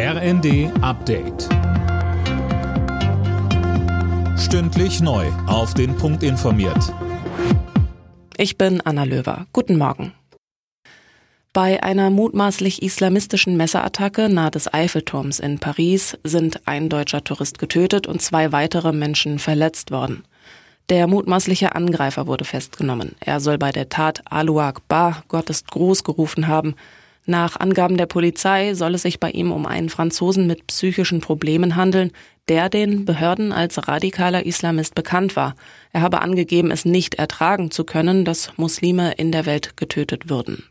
RND Update. Stündlich neu. Auf den Punkt informiert. Ich bin Anna Löwer. Guten Morgen. Bei einer mutmaßlich islamistischen Messerattacke nahe des Eiffelturms in Paris sind ein deutscher Tourist getötet und zwei weitere Menschen verletzt worden. Der mutmaßliche Angreifer wurde festgenommen. Er soll bei der Tat Alu Akbar, Gott ist groß, gerufen haben. Nach Angaben der Polizei soll es sich bei ihm um einen Franzosen mit psychischen Problemen handeln, der den Behörden als radikaler Islamist bekannt war. Er habe angegeben, es nicht ertragen zu können, dass Muslime in der Welt getötet würden.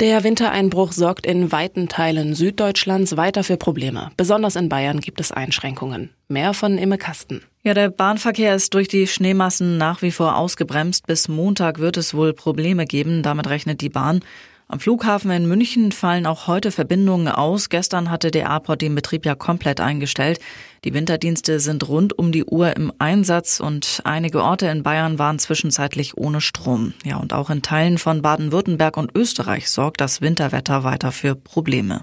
Der Wintereinbruch sorgt in weiten Teilen Süddeutschlands weiter für Probleme. Besonders in Bayern gibt es Einschränkungen. Mehr von Imme Kasten. Ja, der Bahnverkehr ist durch die Schneemassen nach wie vor ausgebremst. Bis Montag wird es wohl Probleme geben. Damit rechnet die Bahn. Am Flughafen in München fallen auch heute Verbindungen aus. Gestern hatte der Airport den Betrieb ja komplett eingestellt. Die Winterdienste sind rund um die Uhr im Einsatz und einige Orte in Bayern waren zwischenzeitlich ohne Strom. Ja, und auch in Teilen von Baden-Württemberg und Österreich sorgt das Winterwetter weiter für Probleme.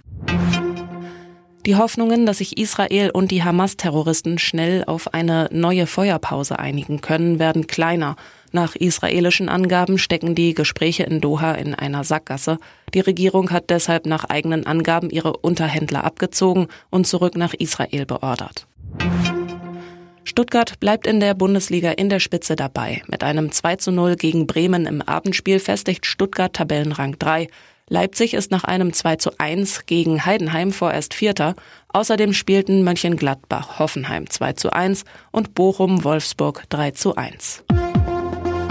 Die Hoffnungen, dass sich Israel und die Hamas-Terroristen schnell auf eine neue Feuerpause einigen können, werden kleiner. Nach israelischen Angaben stecken die Gespräche in Doha in einer Sackgasse. Die Regierung hat deshalb nach eigenen Angaben ihre Unterhändler abgezogen und zurück nach Israel beordert. Stuttgart bleibt in der Bundesliga in der Spitze dabei. Mit einem 2 zu 0 gegen Bremen im Abendspiel festigt Stuttgart Tabellenrang 3. Leipzig ist nach einem 2 zu 1 gegen Heidenheim vorerst Vierter. Außerdem spielten Mönchengladbach Hoffenheim 2 zu 1 und Bochum Wolfsburg 3 zu 1.